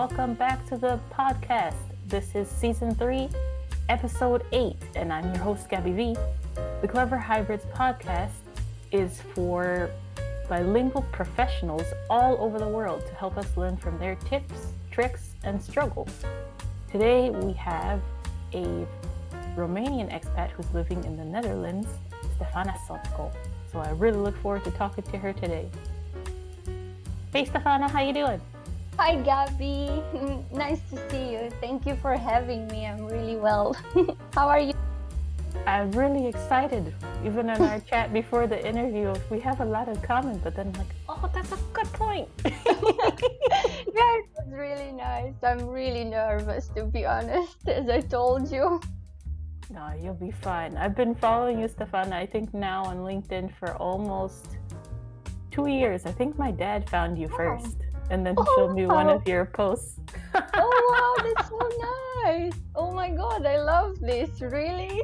welcome back to the podcast. This is season three, episode eight, and I'm your host, Gabby V. The Clever Hybrids podcast is for bilingual professionals all over the world to help us learn from their tips, tricks, and struggles. Today we have a Romanian expat who's living in the Netherlands, Stefana Sotko. So I really look forward to talking to her today. Hey Stefana, how you doing? Hi Gabby, nice to see you. Thank you for having me. I'm really well. how are you? I'm really excited. Even in our chat before the interview, we have a lot of comments, but then I'm like, oh, that's a good point. yeah, it was really nice. I'm really nervous, to be honest, as I told you. No, you'll be fine. I've been following you, Stefana, I think now on LinkedIn for almost two years. I think my dad found you first, and then he Oh, me one of your posts. oh wow, that's so nice. Oh my god, I love this. Really?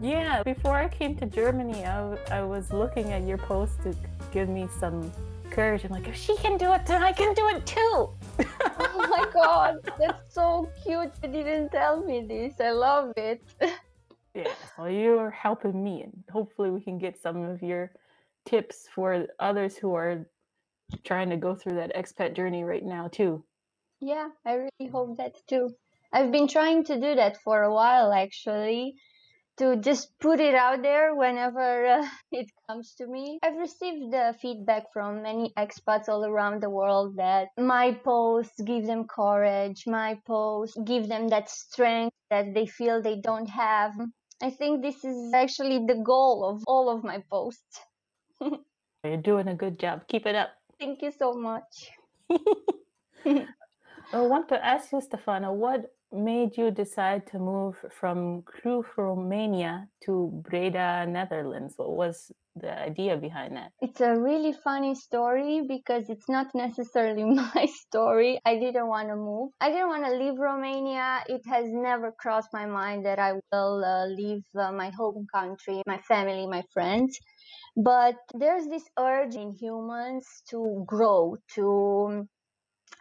Yeah, before I came to Germany, I, I was looking at your post to give me some courage. I'm like, if she can do it, then I can do it too. Oh my god, that's so cute. You didn't tell me this. I love it. Yeah, Well, you're helping me, and hopefully, we can get some of your tips for others who are trying to go through that expat journey right now, too. Yeah, I really hope that too. I've been trying to do that for a while actually, to just put it out there whenever uh, it comes to me. I've received uh, feedback from many expats all around the world that my posts give them courage, my posts give them that strength that they feel they don't have. I think this is actually the goal of all of my posts. You're doing a good job. Keep it up. Thank you so much. I want to ask you, Stefana, what made you decide to move from Cluj, Romania to Breda, Netherlands? What was the idea behind that? It's a really funny story because it's not necessarily my story. I didn't want to move. I didn't want to leave Romania. It has never crossed my mind that I will uh, leave uh, my home country, my family, my friends. But there's this urge in humans to grow, to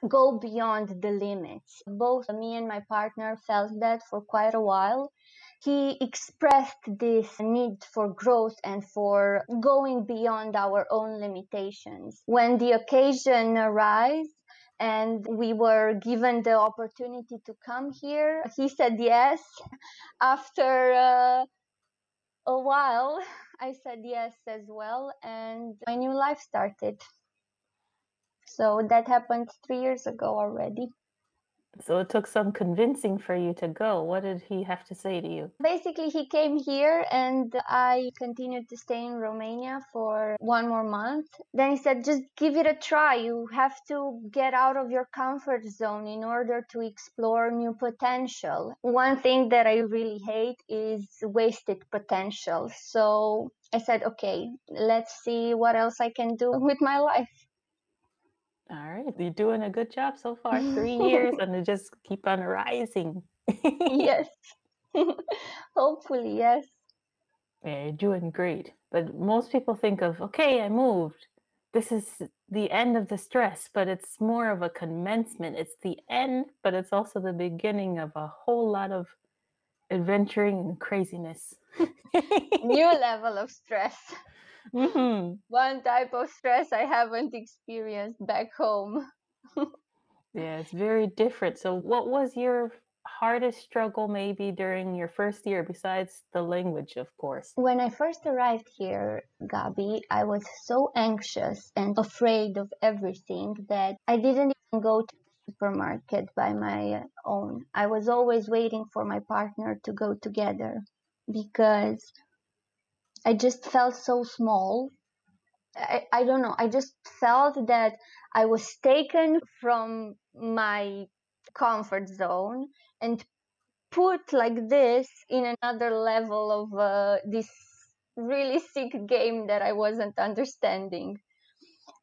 go beyond the limits. Both me and my partner felt that for quite a while. He expressed this need for growth and for going beyond our own limitations. When the occasion arose, and we were given the opportunity to come here. He said yes. After uh, a while, I said yes as well, and my new life started. So that happened three years ago already. So it took some convincing for you to go. What did he have to say to you? Basically, he came here and I continued to stay in Romania for one more month. Then he said, just give it a try. You have to get out of your comfort zone in order to explore new potential. One thing that I really hate is wasted potential. So I said, okay, let's see what else I can do with my life. All right, you're doing a good job so far. Three years, and it just keep on rising. yes. Hopefully, yes. Yeah, you're doing great. But most people think of, okay, I moved. This is the end of the stress, but it's more of a commencement. It's the end, but it's also the beginning of a whole lot of adventuring and craziness. New level of stress. Hmm one type of stress I haven't experienced back home. Yeah, it's very different. So, what was your hardest struggle maybe during your first year, besides the language, of course? When I first arrived here, Gabby, I was so anxious and afraid of everything that I didn't even go to the supermarket by my own. I was always waiting for my partner to go together because I just felt so small. I, I don't know. I just felt that I was taken from my comfort zone and put like this in another level of uh, this really sick game that I wasn't understanding.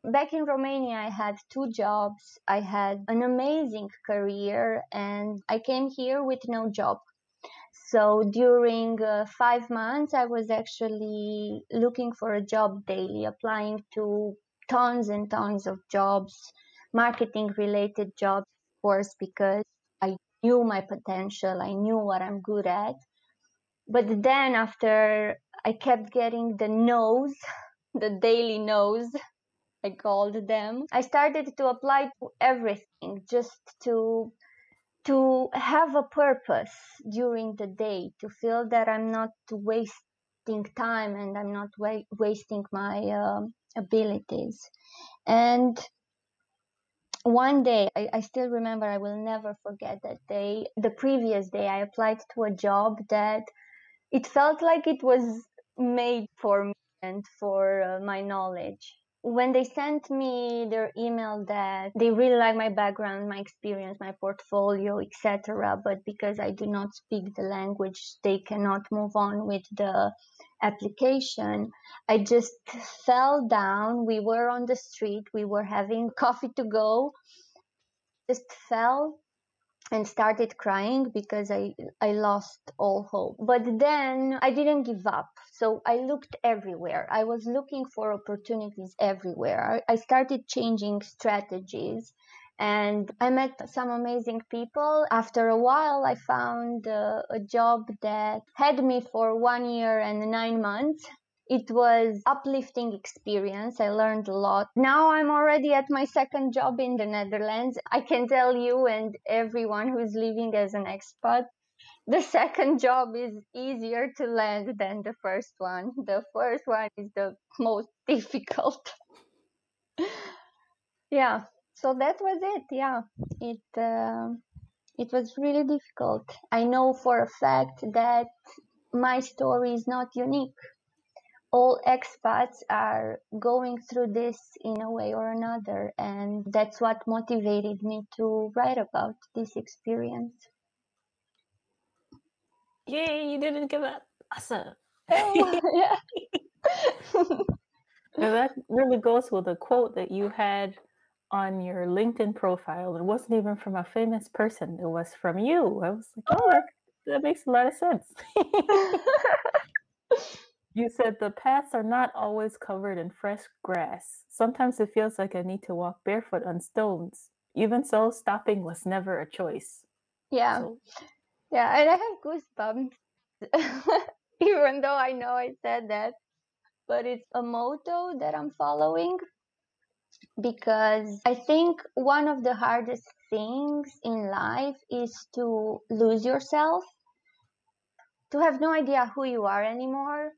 Back in Romania, I had two jobs. I had an amazing career, and I came here with no job. So during uh, five months, I was actually looking for a job daily, applying to tons and tons of jobs, marketing related jobs. Of course, because I knew my potential, I knew what I'm good at. But then after I kept getting the no's, the daily no's, I called them, I started to apply to everything just to to have a purpose during the day, to feel that I'm not wasting time and I'm not wa- wasting my uh, abilities. And one day, I, I, still remember, I will never forget that day. The previous day, I applied to a job that it felt like it was made for me and for uh, my knowledge when they sent me their email that they really like my background my experience my portfolio etc but because i do not speak the language they cannot move on with the application i just fell down we were on the street we were having coffee to go just fell and started crying because I, I lost all hope. But then I didn't give up. So I looked everywhere. I was looking for opportunities everywhere. I started changing strategies and I met some amazing people. After a while, I found uh, a job that had me for one year and nine months it was uplifting experience. I learned a lot. Now I'm already at my second job in the Netherlands. I can tell you and everyone who's living as an expat, the second job is easier to land than the first one. The first one is the most difficult. yeah, so that was it. Yeah, it uh, it was really difficult. I know for a fact that my story is not unique all expats are going through this in a way or another and that's what motivated me to write about this experience yay you didn't give up awesome oh, yeah. that really goes with a quote that you had on your linkedin profile it wasn't even from a famous person it was from you i was like oh that, that makes a lot of sense you said the paths are not always covered in fresh grass. Sometimes it feels like I need to walk barefoot on stones. Even so, stopping was never a choice. Yeah. So. Yeah, and I have goosebumps. Even though I know I said that. But it's a motto that I'm following because I think one of the hardest things in life is to lose yourself, to have no idea who you are anymore,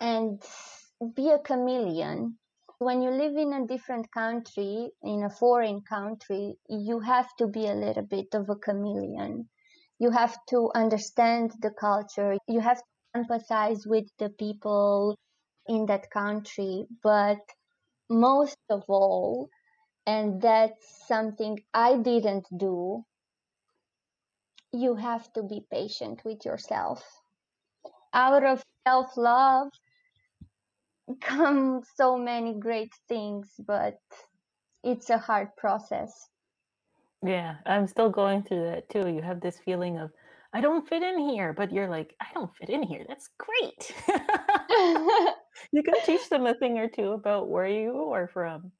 and be a chameleon. When you live in a different country, in a foreign country, you have to be a little bit of a chameleon. You have to understand the culture. You have to empathize with the people in that country. But most of all, and that's something I didn't do, you have to be patient with yourself. Out of self love, come so many great things, but it's a hard process. Yeah, I'm still going through that too. You have this feeling of, I don't fit in here, but you're like, I don't fit in here. That's great. you can teach them a thing or two about where you are from.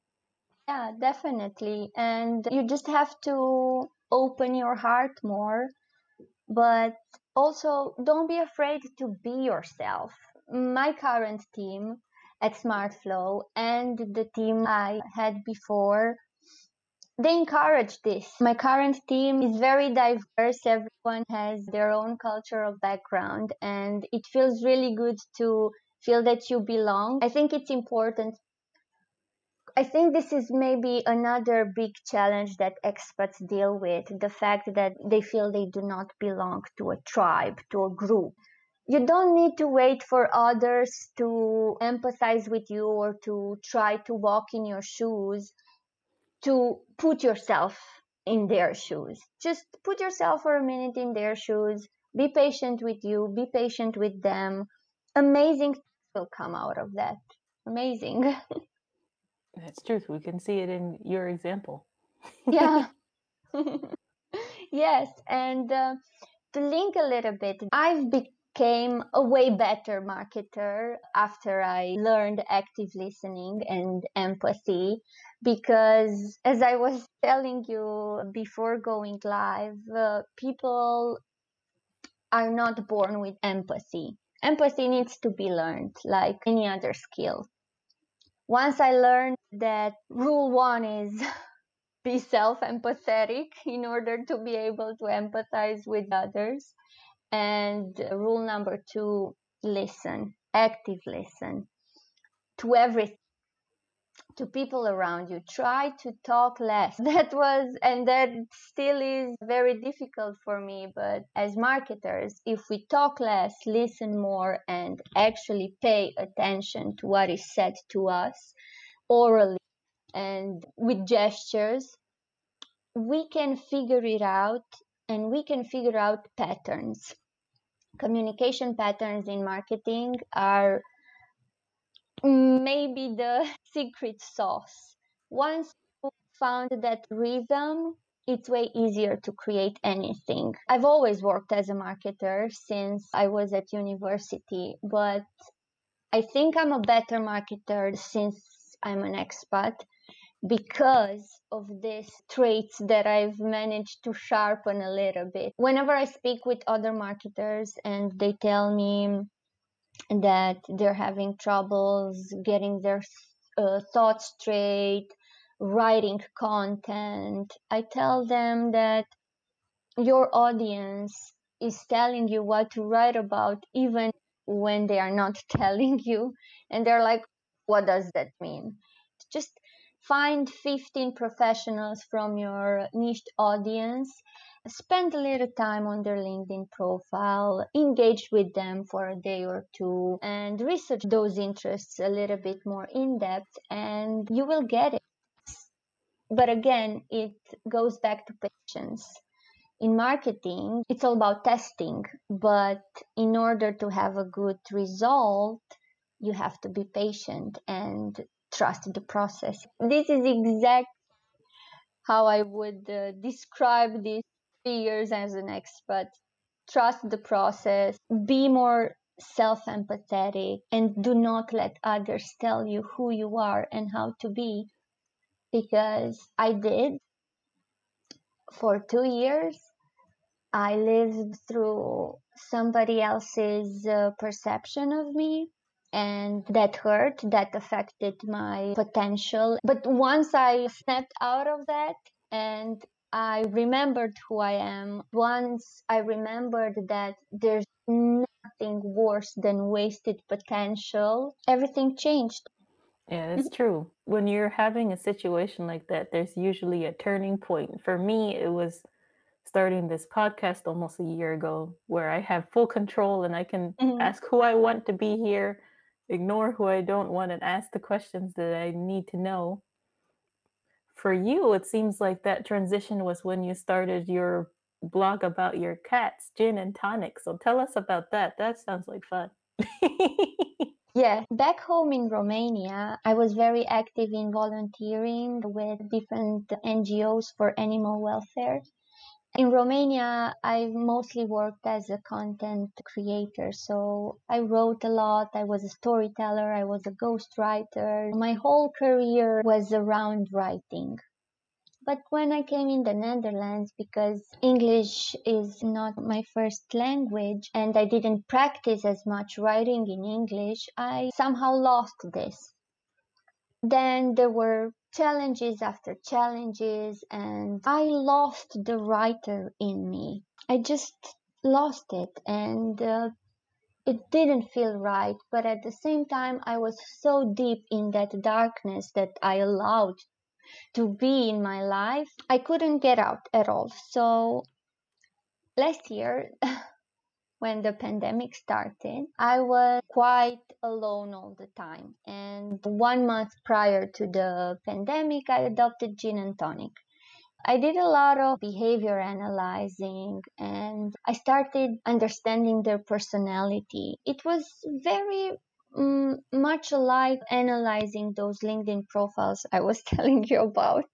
Yeah, definitely. And you just have to open your heart more, but also don't be afraid to be yourself. My current team, at SmartFlow and the team I had before, they encourage this. My current team is very diverse. Everyone has their own cultural background, and it feels really good to feel that you belong. I think it's important. I think this is maybe another big challenge that expats deal with the fact that they feel they do not belong to a tribe, to a group you don't need to wait for others to empathize with you or to try to walk in your shoes to put yourself in their shoes. Just put yourself for a minute in their shoes. Be patient with you. Be patient with them. Amazing will come out of that. Amazing. That's truth. We can see it in your example. yeah. yes. And uh, to link a little bit, I've been became a way better marketer after I learned active listening and empathy because as I was telling you before going live, uh, people are not born with empathy. Empathy needs to be learned like any other skill. Once I learned that rule one is be self empathetic in order to be able to empathize with others. And rule number two, listen, active listen to everything to people around you. Try to talk less. That was, and that still is very difficult for me. But as marketers, if we talk less, listen more, and actually pay attention to what is said to us orally and with gestures, we can figure it out and we can figure out patterns. Communication patterns in marketing are maybe the secret sauce. Once you found that rhythm, it's way easier to create anything. I've always worked as a marketer since I was at university, but I think I'm a better marketer since I'm an expat because of these traits that I've managed to sharpen a little bit. Whenever I speak with other marketers and they tell me that they're having troubles getting their uh, thoughts straight, writing content. I tell them that your audience is telling you what to write about, even when they are not telling you. And they're like, what does that mean? Just find 15 professionals from your niche audience spend a little time on their LinkedIn profile, engage with them for a day or two, and research those interests a little bit more in depth, and you will get it. But again, it goes back to patience. In marketing, it's all about testing, but in order to have a good result, you have to be patient and trust the process. This is exactly how I would uh, describe these three years as an expert. Trust the process, be more self empathetic, and do not let others tell you who you are and how to be. Because I did for two years. I lived through somebody else's uh, perception of me and that hurt that affected my potential but once i snapped out of that and I remembered who I am. Once I remembered that there's nothing worse than wasted potential, everything changed. Yeah, it's true. When you're having a situation like that, there's usually a turning point. For me, it was starting this podcast almost a year ago where I have full control and I can mm-hmm. ask who I want to be here, ignore who I don't want, and ask the questions that I need to know for you, it seems like that transition was when you started your blog about your cats, gin and tonic. So tell us about that. That sounds like fun. yeah, back home in Romania, I was very active in volunteering with different NGOs for animal welfare. In Romania, I mostly worked as a content creator. So I wrote a lot. I was a storyteller. I was a ghostwriter. My whole career was around writing. But when I came in the Netherlands, because English is not my first language and I didn't practice as much writing in English, I somehow lost this. Then there were challenges after challenges and I lost the writer in me. I just lost it and uh, it didn't feel right, but at the same time, I was so deep in that darkness that I allowed to be in my life. I couldn't get out at all. So last year, when the pandemic started, I was quite alone all the time. And one month prior to the pandemic, I adopted gin and tonic. I did a lot of behavior analyzing and I started understanding their personality. It was very um, much like analyzing those LinkedIn profiles I was telling you about.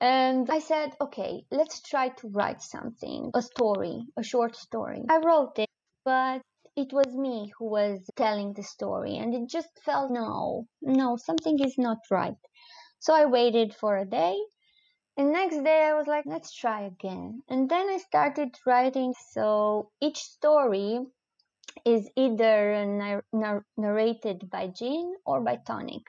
And I said, okay, let's try to write something, a story, a short story. I wrote it. but it was me who was telling the story and it just felt no, no, something is not right. So I waited for a day and next day I was like, let's try again. And then I started writing. So each story is either nar- narrated by Gin or by Tonic.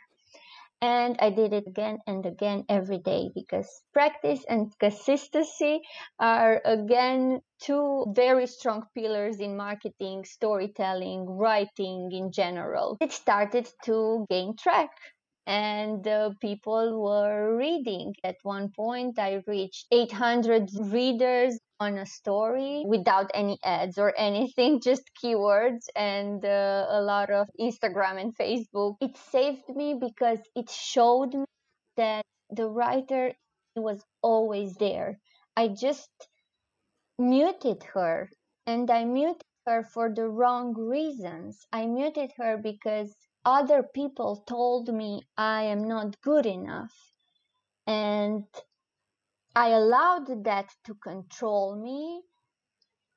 And I did it again and again every day because practice and consistency are again two very strong pillars in marketing, storytelling, writing in general. It started to gain track and people were reading. At one point, I reached 800 readers on a story without any ads or anything, just keywords and uh, a lot of Instagram and Facebook. It saved me because it showed me that the writer was always there. I just muted her and I muted her for the wrong reasons. I muted her because other people told me I am not good enough. And I allowed that to control me.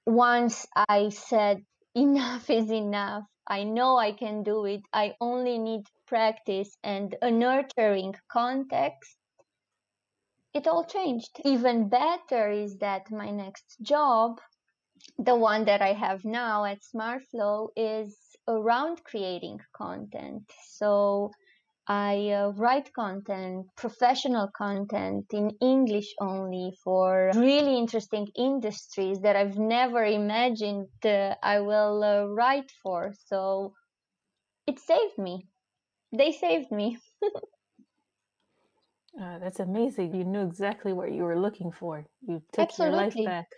Once I said, enough is enough. I know I can do it. I only need practice and a nurturing context. It all changed. Even better is that my next job, the one that I have now at SmartFlow, is around creating content. So I uh, write content, professional content in English only for really interesting industries that I've never imagined uh, I will uh, write for. So it saved me. They saved me. Uh, that's amazing. You knew exactly what you were looking for. You took Absolutely. your life back.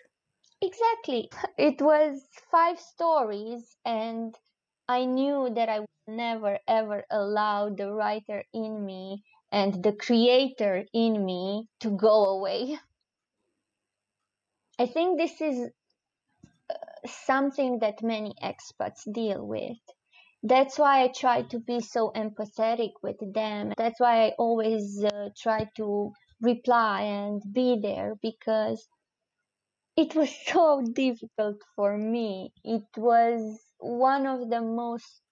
Exactly. It was five stories and I knew that I would never ever allow the writer in me and the creator in me to go away. I think this is uh, something that many expats deal with. That's why I try to be so empathetic with them. That's why I always uh, try to reply and be there because it was so difficult for me. It was one of the most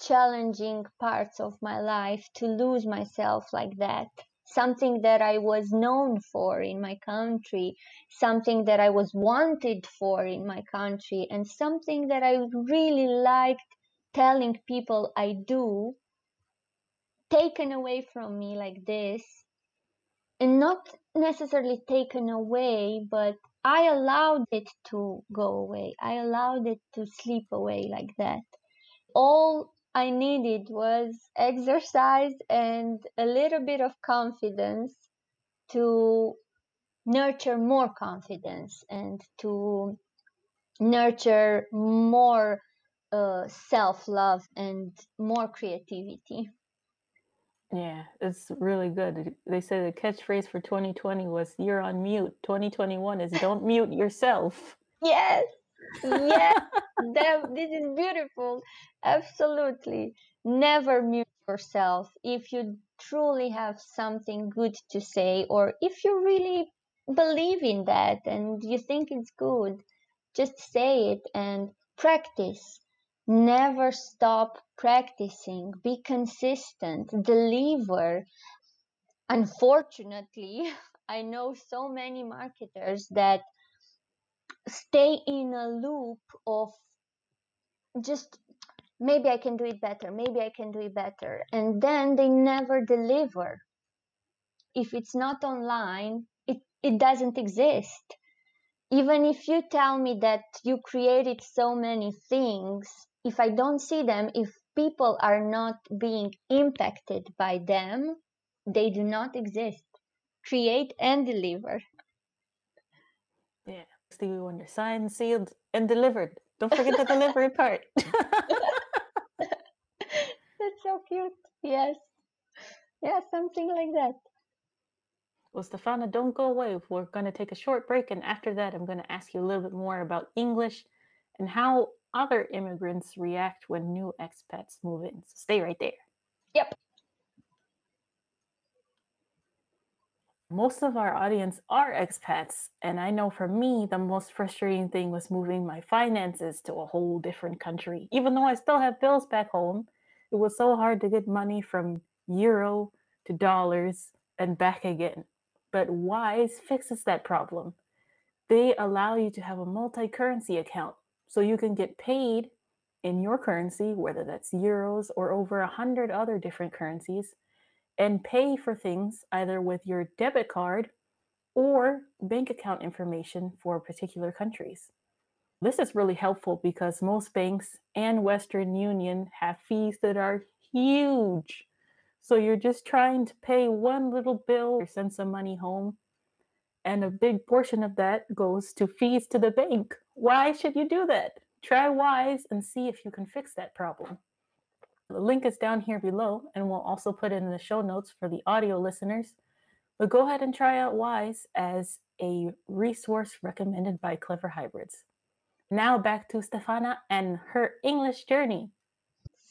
challenging parts of my life to lose myself like that. Something that I was known for in my country, something that I was wanted for in my country, and something that I really liked telling people I do, taken away from me like this. And not necessarily taken away, but I allowed it to go away. I allowed it to slip away like that. All I needed was exercise and a little bit of confidence to nurture more confidence and to nurture more uh, self love and more creativity. Yeah, it's really good. They said the catchphrase for 2020 was "You're on mute." 2021 is "Don't mute yourself." Yes, yes, that, this is beautiful. Absolutely, never mute yourself if you truly have something good to say, or if you really believe in that and you think it's good. Just say it and practice Never stop practicing, be consistent, deliver. Unfortunately, I know so many marketers that stay in a loop of just maybe I can do it better, maybe I can do it better, and then they never deliver. If it's not online, it, it doesn't exist. Even if you tell me that you created so many things, if I don't see them, if people are not being impacted by them, they do not exist. Create and deliver. Yeah. Stevie Wonder signed, sealed, and delivered. Don't forget the delivery part. That's so cute. Yes. Yeah, something like that. Well, Stefana, don't go away. We're going to take a short break. And after that, I'm going to ask you a little bit more about English and how other immigrants react when new expats move in. So stay right there. Yep. Most of our audience are expats, and I know for me, the most frustrating thing was moving my finances to a whole different country. Even though I still have bills back home, it was so hard to get money from euro to dollars and back again. But Wise fixes that problem. They allow you to have a multi currency account so you can get paid in your currency, whether that's euros or over a hundred other different currencies, and pay for things either with your debit card or bank account information for particular countries. This is really helpful because most banks and Western Union have fees that are huge. So you're just trying to pay one little bill or send some money home. And a big portion of that goes to fees to the bank. Why should you do that? Try Wise and see if you can fix that problem. The link is down here below, and we'll also put it in the show notes for the audio listeners. But go ahead and try out Wise as a resource recommended by Clever Hybrids. Now back to Stefana and her English journey.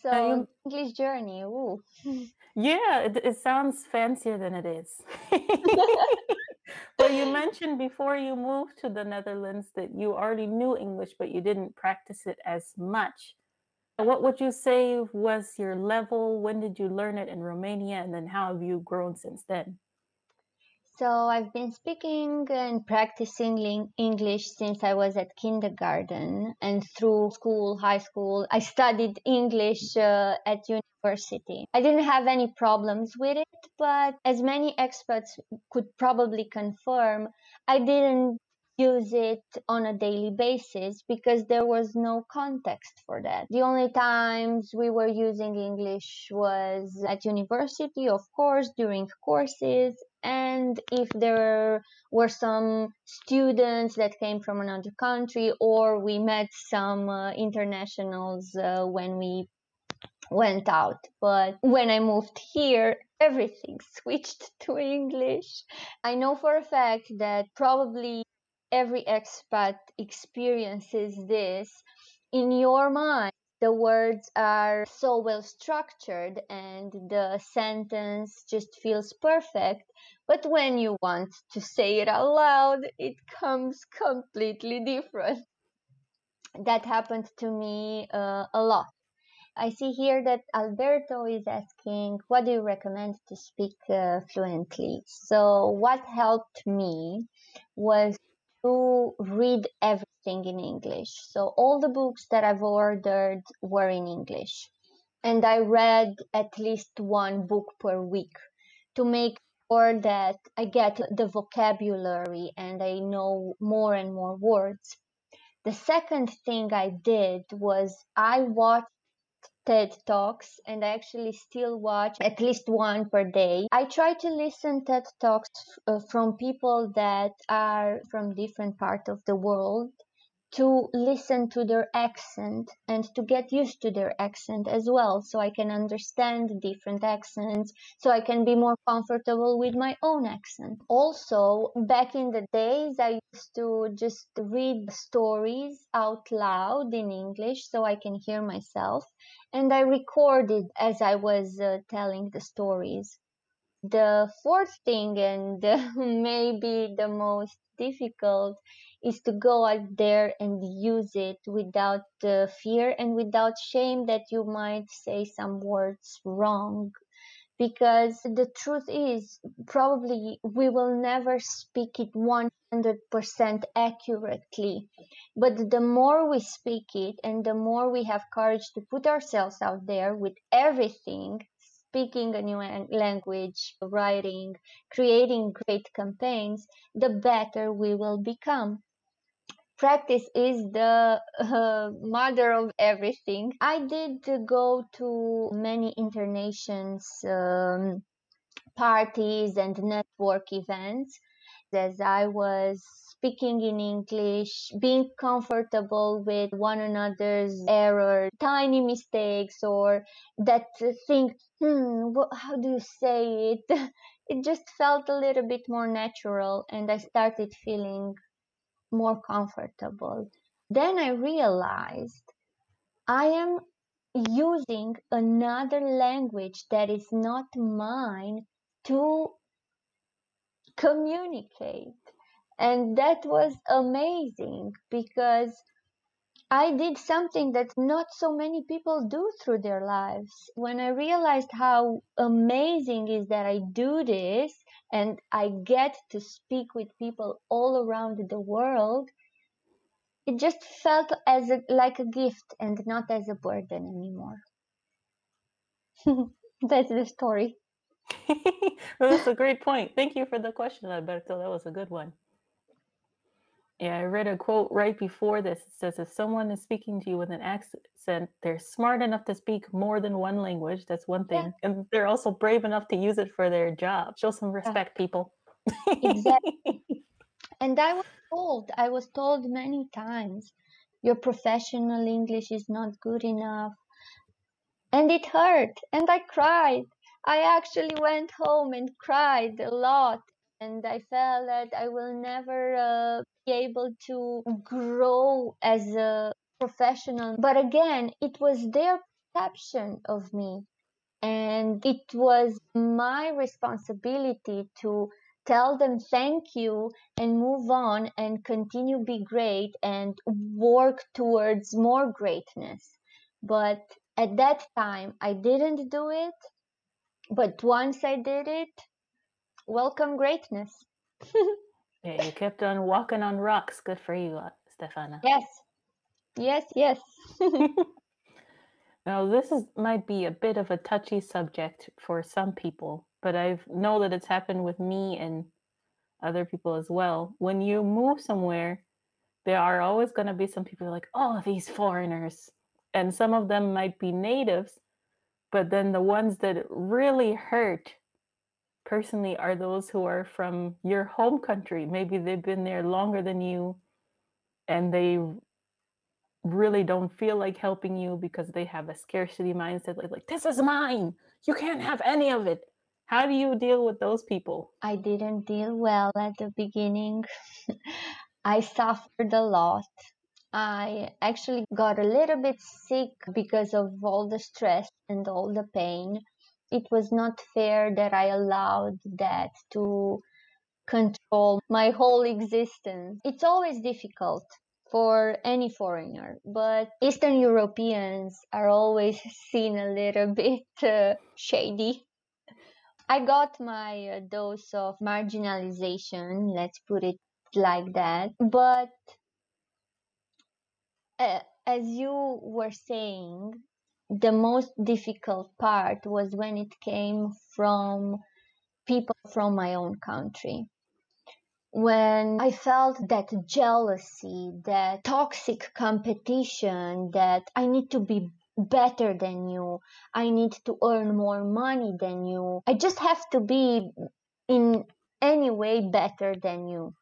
So, you, English journey, ooh. Yeah, it, it sounds fancier than it is. but you mentioned before you moved to the Netherlands that you already knew English, but you didn't practice it as much. What would you say was your level? When did you learn it in Romania? And then how have you grown since then? So I've been speaking and practicing English since I was at kindergarten and through school, high school. I studied English uh, at university. I didn't have any problems with it, but as many experts could probably confirm, I didn't use it on a daily basis because there was no context for that. The only times we were using English was at university, of course, during courses, and if there were some students that came from another country, or we met some uh, internationals uh, when we went out. But when I moved here, everything switched to English. I know for a fact that probably every expat experiences this. In your mind, the words are so well structured and the sentence just feels perfect. But when you want to say it out loud, it comes completely different. That happened to me uh, a lot. I see here that Alberto is asking, what do you recommend to speak uh, fluently? So what helped me was to read everything in English. So all the books that I've ordered were in English. And I read at least one book per week to make sure that I get the vocabulary and I know more and more words. The second thing I did was I watched TED Talks and I actually still watch at least one per day. I try to listen TED Talks uh, from people that are from different part of the world to listen to their accent and to get used to their accent as well so I can understand different accents so I can be more comfortable with my own accent. Also, back in the days I used to just read stories out loud in English so I can hear myself and I recorded as I was uh, telling the stories. The fourth thing and maybe the most difficult is to go out there and use it without uh, fear and without shame that you might say some words wrong. Because the truth is probably we will never speak it 100% accurately. But the more we speak it and the more we have courage to put ourselves out there with everything speaking a new language, writing, creating great campaigns, the better we will become practice is the uh, mother of everything. I did go to many InterNations um, parties and network events as I was speaking in English, being comfortable with one another's error, tiny mistakes, or that thing, hmm, how do you say it? It just felt a little bit more natural, and I started feeling more comfortable. Then I realized I am using another language that is not mine to communicate. And that was amazing because I did something that not so many people do through their lives. When I realized how amazing is that I do this and I get to speak with people all around the world, it just felt as a, like a gift and not as a burden anymore. That's the story. well, that's a great point. Thank you for the question, Alberto. That was a good one. Yeah, I read a quote right before this. It says, if someone is speaking to you with an accent, they're smart enough to speak more than one language. That's one thing. Yeah. And they're also brave enough to use it for their job. Show some respect, yeah. people. exactly. And I was told, I was told many times, your professional English is not good enough. And it hurt. And I cried. I actually went home and cried a lot. And I felt that I will never uh, be able to grow as a professional. But again, it was their perception of me. And it was my responsibility to tell them thank you and move on and continue be great and work towards more greatness but at that time i didn't do it but once i did it welcome greatness. Yeah you kept on walking on rocks. Good for you uh, stefana. Yes. Yes yes. Now this is might be a bit of a touchy subject for some people but I know that it's happened with me and other people as well. When you move somewhere, there are always going to be some people like, oh, these foreigners. And some of them might be natives, but then the ones that really hurt personally are those who are from your home country. Maybe they've been there longer than you and they really don't feel like helping you because they have a scarcity mindset like, like this is mine. You can't have any of it. How do you deal with those people? I didn't deal well at the beginning. I suffered a lot. I actually got a little bit sick because of all the stress and all the pain. It was not fair that I allowed that to control my whole existence. It's always difficult for any foreigner, but Eastern Europeans are always seen a little bit uh, shady I got my uh, dose of marginalization, let's put it like that. But uh, as you were saying, the most difficult part was when it came from people from my own country. When I felt that jealousy, that toxic competition, that I need to be better than you. I need to earn more money than you. I just have to be in any way better than you.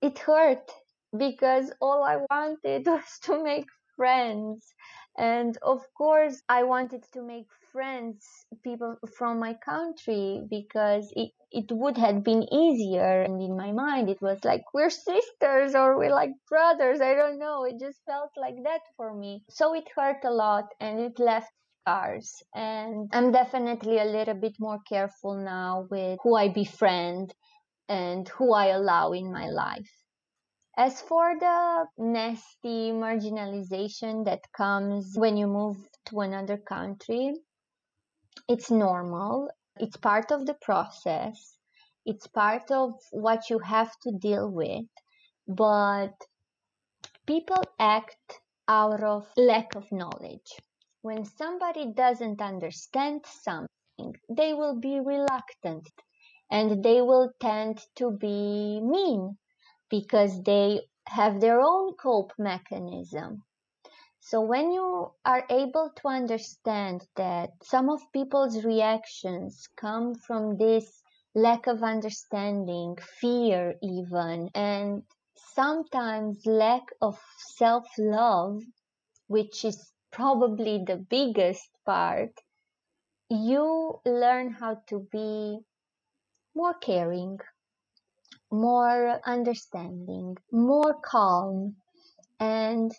It hurt because all I wanted was to make friends. And of course, I wanted to make friends, people from my country, because it, it would have been easier. And in my mind, it was like, we're sisters or we're like brothers. I don't know. It just felt like that for me. So it hurt a lot and it left scars. And I'm definitely a little bit more careful now with who I befriend and who I allow in my life. As for the nasty marginalization that comes when you move to another country, it's normal. It's part of the process. It's part of what you have to deal with. But people act out of lack of knowledge. When somebody doesn't understand something, they will be reluctant and they will tend to be mean because they have their own cope mechanism. So when you are able to understand that some of people's reactions come from this lack of understanding, fear even, and sometimes lack of self-love, which is probably the biggest part, you learn how to be more caring, more understanding, more calm, and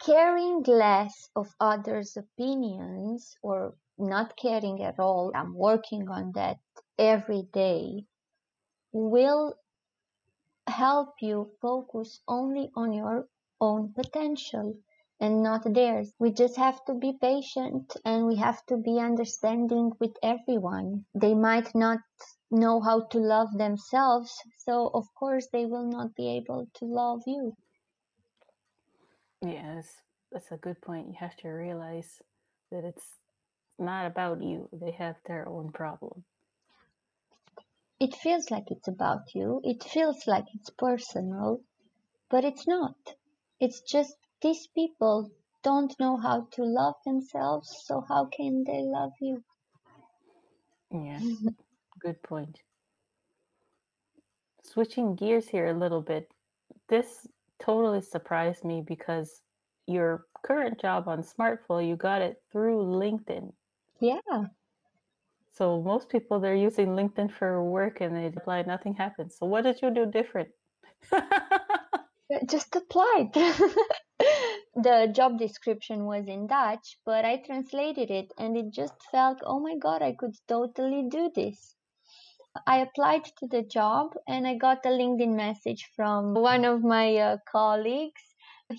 caring less of others' opinions or not caring at all. I'm working on that every day. will help you focus only on your own potential and not theirs. We just have to be patient and we have to be understanding with everyone. They might not know how to love themselves, so of course they will not be able to love you. Yes, that's a good point. You have to realize that it's not about you. They have their own problem. It feels like it's about you. It feels like it's personal, but it's not. It's just these people don't know how to love themselves, so how can they love you? Yeah, good point. Switching gears here a little bit, this totally surprised me because your current job on Smartful, you got it through LinkedIn. Yeah. So most people they're using LinkedIn for work and they apply, nothing happens. So what did you do different? Just applied. the job description was in Dutch, but I translated it and it just felt, oh my God, I could totally do this. I applied to the job and I got a LinkedIn message from one of my uh, colleagues.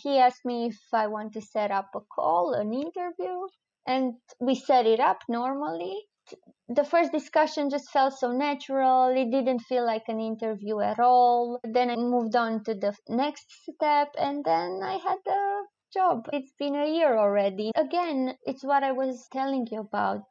He asked me if I want to set up a call, an interview, and we set it up normally. The first discussion just felt so natural. It didn't feel like an interview at all. Then I moved on to the next step and then I had the job. It's been a year already. Again, it's what I was telling you about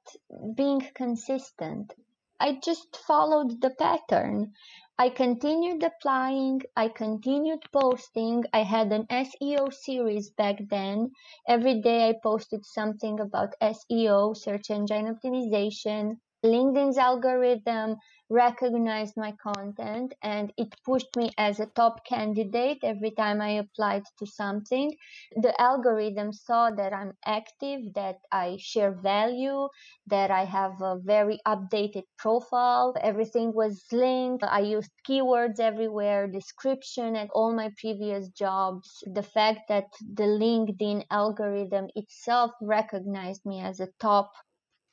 being consistent. I just followed the pattern. I continued applying, I continued posting. I had an SEO series back then. Every day I posted something about SEO, search engine optimization. LinkedIn's algorithm recognized my content and it pushed me as a top candidate every time I applied to something. The algorithm saw that I'm active, that I share value, that I have a very updated profile. Everything was linked. I used keywords everywhere, description at all my previous jobs. The fact that the LinkedIn algorithm itself recognized me as a top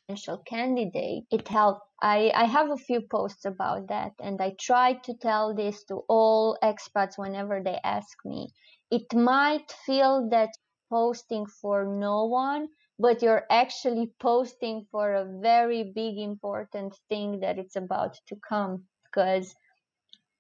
potential candidate, it helped. I, I have a few posts about that, and I try to tell this to all expats whenever they ask me. It might feel that posting for no one, but you're actually posting for a very big important thing that it's about to come because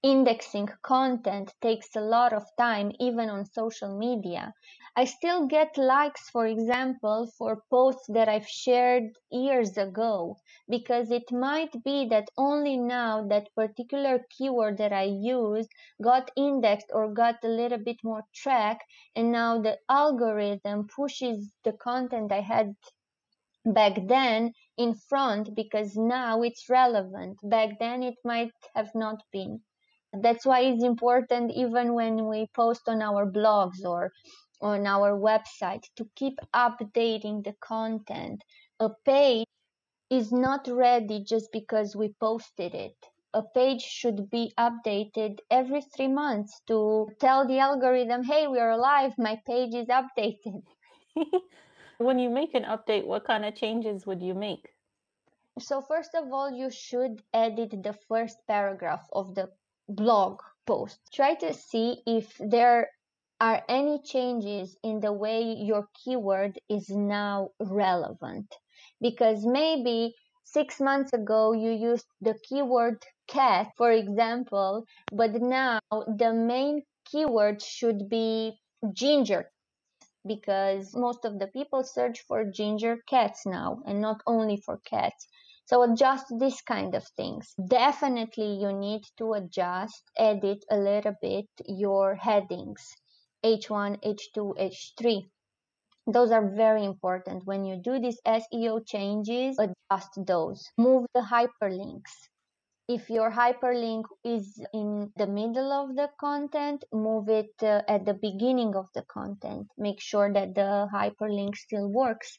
indexing content takes a lot of time, even on social media. I still get likes, for example, for posts that I've shared years ago, because it might be that only now that particular keyword that I used got indexed or got a little bit more track, and now the algorithm pushes the content I had back then in front because now it's relevant. Back then it might have not been. That's why it's important even when we post on our blogs or on our website to keep updating the content. A page is not ready just because we posted it. A page should be updated every three months to tell the algorithm, hey, we're alive, my page is updated. when you make an update, what kind of changes would you make? So, first of all, you should edit the first paragraph of the blog post. Try to see if there are any changes in the way your keyword is now relevant. Because maybe six months ago you used the keyword cat, for example, but now the main keyword should be ginger because most of the people search for ginger cats now and not only for cats. So adjust this kind of things. Definitely you need to adjust, edit a little bit your headings. H1, H2, H3. Those are very important. When you do these SEO changes, adjust those. Move the hyperlinks. If your hyperlink is in the middle of the content, move it uh, at the beginning of the content. Make sure that the hyperlink still works.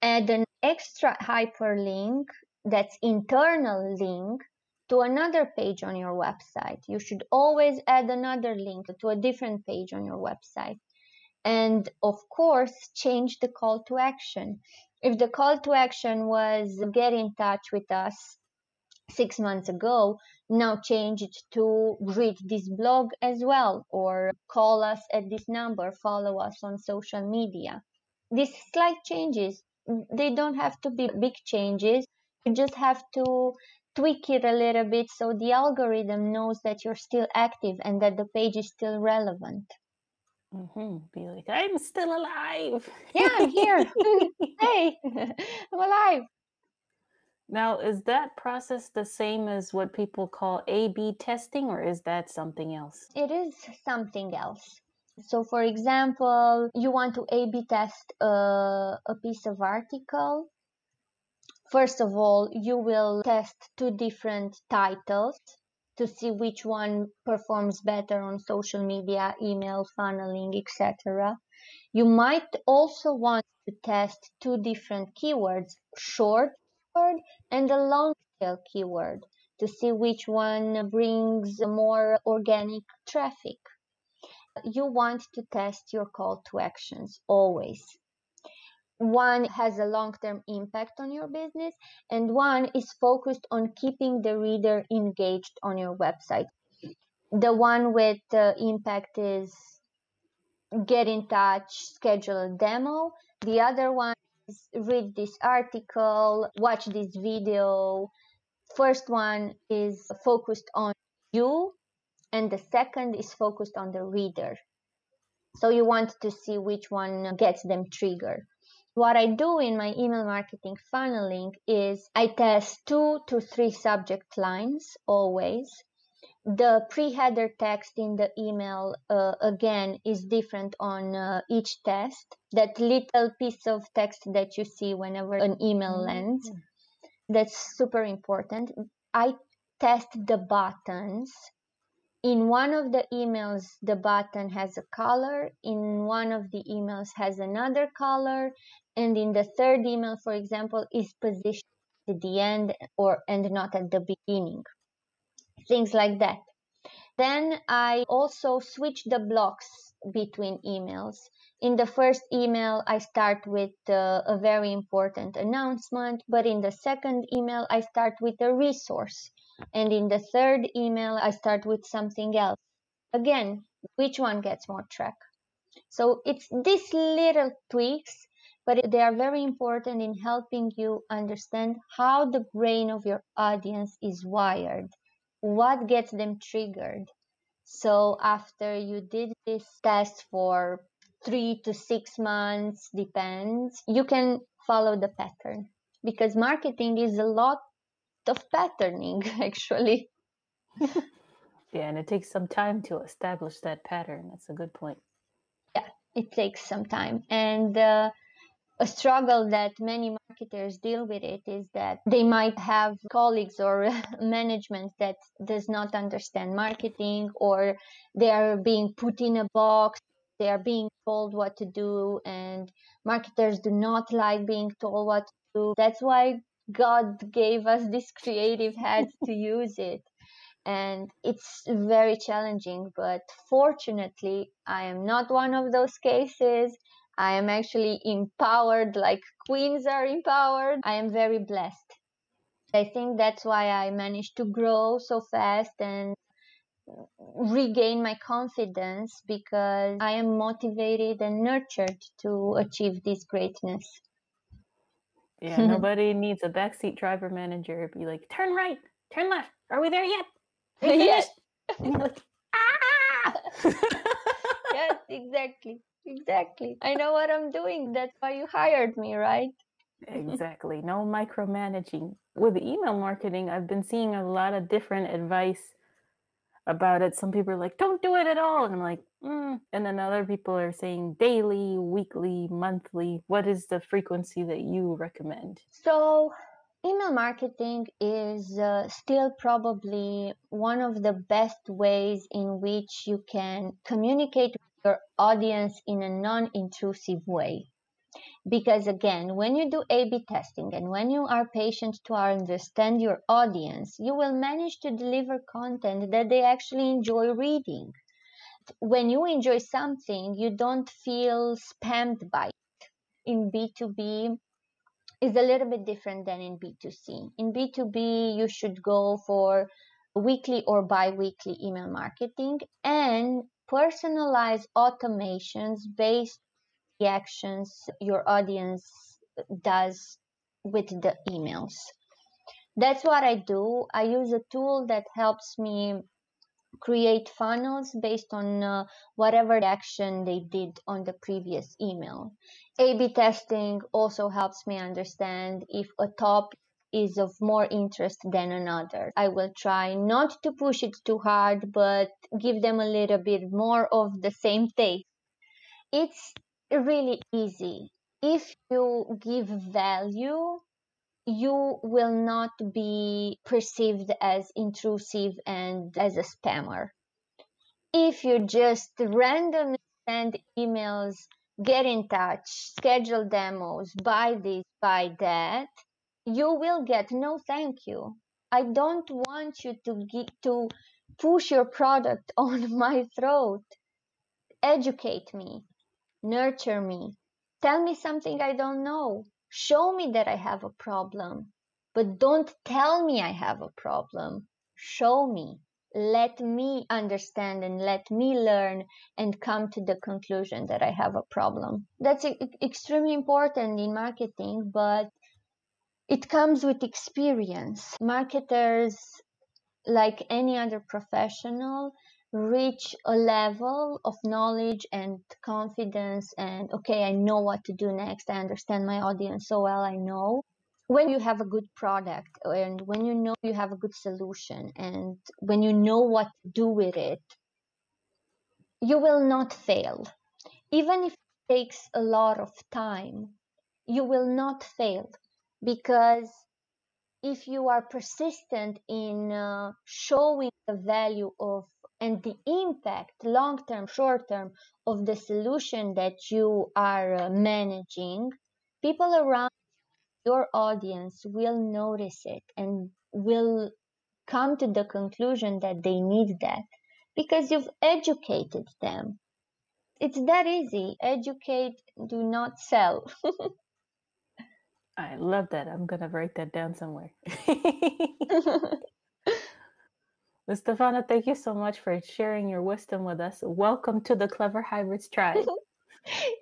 Add an extra hyperlink that's internal link to another page on your website. You should always add another link to a different page on your website. And of course, change the call to action. If the call to action was get in touch with us six months ago, now change it to read this blog as well, or call us at this number, follow us on social media. These slight changes, they don't have to be big changes. You just have to tweak it a little bit so the algorithm knows that you're still active and that the page is still relevant. Mm-hmm. Be like, I'm still alive. Yeah, I'm here. hey, I'm alive. Now, is that process the same as what people call A B testing, or is that something else? It is something else. So, for example, you want to A B test a, a piece of article. First of all, you will test two different titles to see which one performs better on social media, email, funneling, etc. You might also want to test two different keywords, short keyword and a long tail keyword to see which one brings more organic traffic. You want to test your call to actions always. One has a long term impact on your business, and one is focused on keeping the reader engaged on your website. The one with uh, impact is get in touch, schedule a demo. The other one is read this article, watch this video. First one is focused on you, and the second is focused on the reader. So you want to see which one gets them triggered. What I do in my email marketing funneling is I test two to three subject lines always. The pre-header text in the email uh, again is different on uh, each test. That little piece of text that you see whenever an email mm-hmm. lands that's super important. I test the buttons in one of the emails the button has a color in one of the emails has another color and in the third email for example is positioned at the end or and not at the beginning things like that. Then I also switch the blocks between emails. In the first email, I start with uh, a very important announcement, but in the second email, I start with a resource. And in the third email, I start with something else. Again, which one gets more track? So it's these little tweaks, but they are very important in helping you understand how the brain of your audience is wired what gets them triggered. So after you did this test for three to six months, depends, you can follow the pattern because marketing is a lot of patterning actually. yeah, and it takes some time to establish that pattern. That's a good point. Yeah, it takes some time. And uh, a struggle that many marketers deal with it is that they might have colleagues or management that does not understand marketing or they are being put in a box they are being told what to do and marketers do not like being told what to do that's why god gave us this creative head to use it and it's very challenging but fortunately i am not one of those cases I am actually empowered like queens are empowered. I am very blessed. I think that's why I managed to grow so fast and regain my confidence because I am motivated and nurtured to achieve this greatness. Yeah, nobody needs a backseat driver manager be like, turn right, turn left. Are we there yet? yes. And you're like, ah! yes, exactly. Exactly. I know what I'm doing. That's why you hired me, right? exactly. No micromanaging. With email marketing, I've been seeing a lot of different advice about it. Some people are like, don't do it at all. And I'm like, mm. and then other people are saying daily, weekly, monthly. What is the frequency that you recommend? So, email marketing is uh, still probably one of the best ways in which you can communicate with your audience in a non-intrusive way. Because again, when you do A-B testing and when you are patient to understand your audience, you will manage to deliver content that they actually enjoy reading. When you enjoy something, you don't feel spammed by it. In B2B, is a little bit different than in B2C. In B2B, you should go for weekly or bi-weekly email marketing and personalize automations based on the actions your audience does with the emails. That's what I do. I use a tool that helps me create funnels based on uh, whatever action they did on the previous email. A B testing also helps me understand if a topic is of more interest than another. I will try not to push it too hard, but give them a little bit more of the same taste. It's really easy. If you give value, you will not be perceived as intrusive and as a spammer. If you just randomly send emails, get in touch, schedule demos, buy this, buy that, you will get no thank you. I don't want you to get, to push your product on my throat. Educate me, nurture me, tell me something I don't know. Show me that I have a problem, but don't tell me I have a problem. Show me. Let me understand and let me learn and come to the conclusion that I have a problem. That's extremely important in marketing, but it comes with experience. Marketers, like any other professional, reach a level of knowledge and confidence and okay i know what to do next. I understand my audience so well. I know when you have a good product and when you know you have a good solution and when you know what to do with it you will not fail. Even if it takes a lot of time you will not fail because if you are persistent in uh, showing the value of and the impact long term short term of the solution that you are uh, managing people around your audience will notice it and will come to the conclusion that they need that because you've educated them it's that easy educate do not sell I love that. I'm going to write that down somewhere. Stefana, thank you so much for sharing your wisdom with us. Welcome to the Clever Hybrids tribe.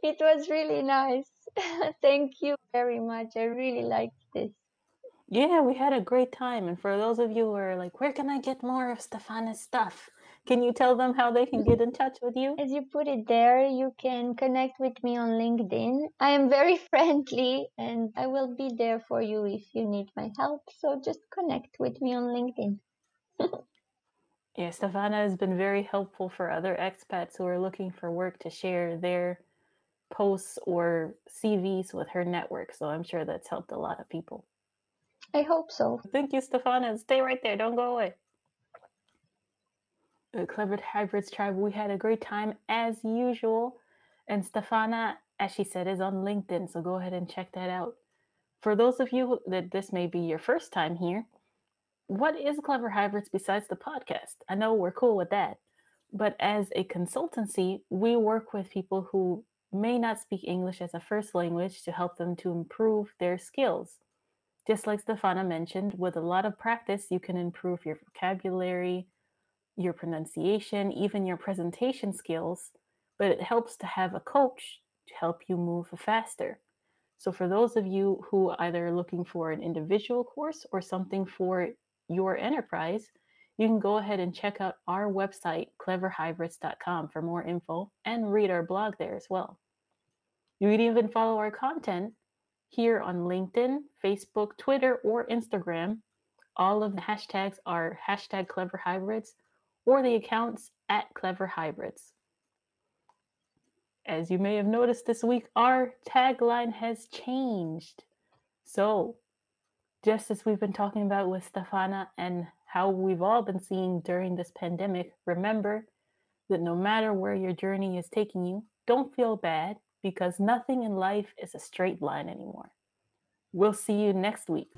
it was really nice. thank you very much. I really liked this. Yeah, we had a great time. And for those of you who are like, where can I get more of Stefana's stuff? Can you tell them how they can get in touch with you? As you put it there, you can connect with me on LinkedIn. I am very friendly and I will be there for you if you need my help. So just connect with me on LinkedIn. Yeah, Stefana has been very helpful for other expats who are looking for work to share their posts or CVs with her network. So I'm sure that's helped a lot of people. I hope so. Thank you, Stefana. Stay right there. Don't go away the Clever Hybrids Tribe. We had a great time as usual. And Stefana, as she said, is on LinkedIn. So go ahead and check that out. For those of you that this may be your first time here, what is Clever Hybrids besides the podcast? I know we're cool with that. But as a consultancy, we work with people who may not speak English as a first language to help them to improve their skills. Just like Stefana mentioned, with a lot of practice, you can improve your vocabulary, your pronunciation, even your presentation skills, but it helps to have a coach to help you move faster. So, for those of you who either are looking for an individual course or something for your enterprise, you can go ahead and check out our website, cleverhybrids.com, for more info and read our blog there as well. You can even follow our content here on LinkedIn, Facebook, Twitter, or Instagram. All of the hashtags are hashtag cleverhybrids or the accounts at Clever Hybrids. As you may have noticed this week, our tagline has changed. So, just as we've been talking about with Stefana and how we've all been seeing during this pandemic, remember that no matter where your journey is taking you, don't feel bad because nothing in life is a straight line anymore. We'll see you next week.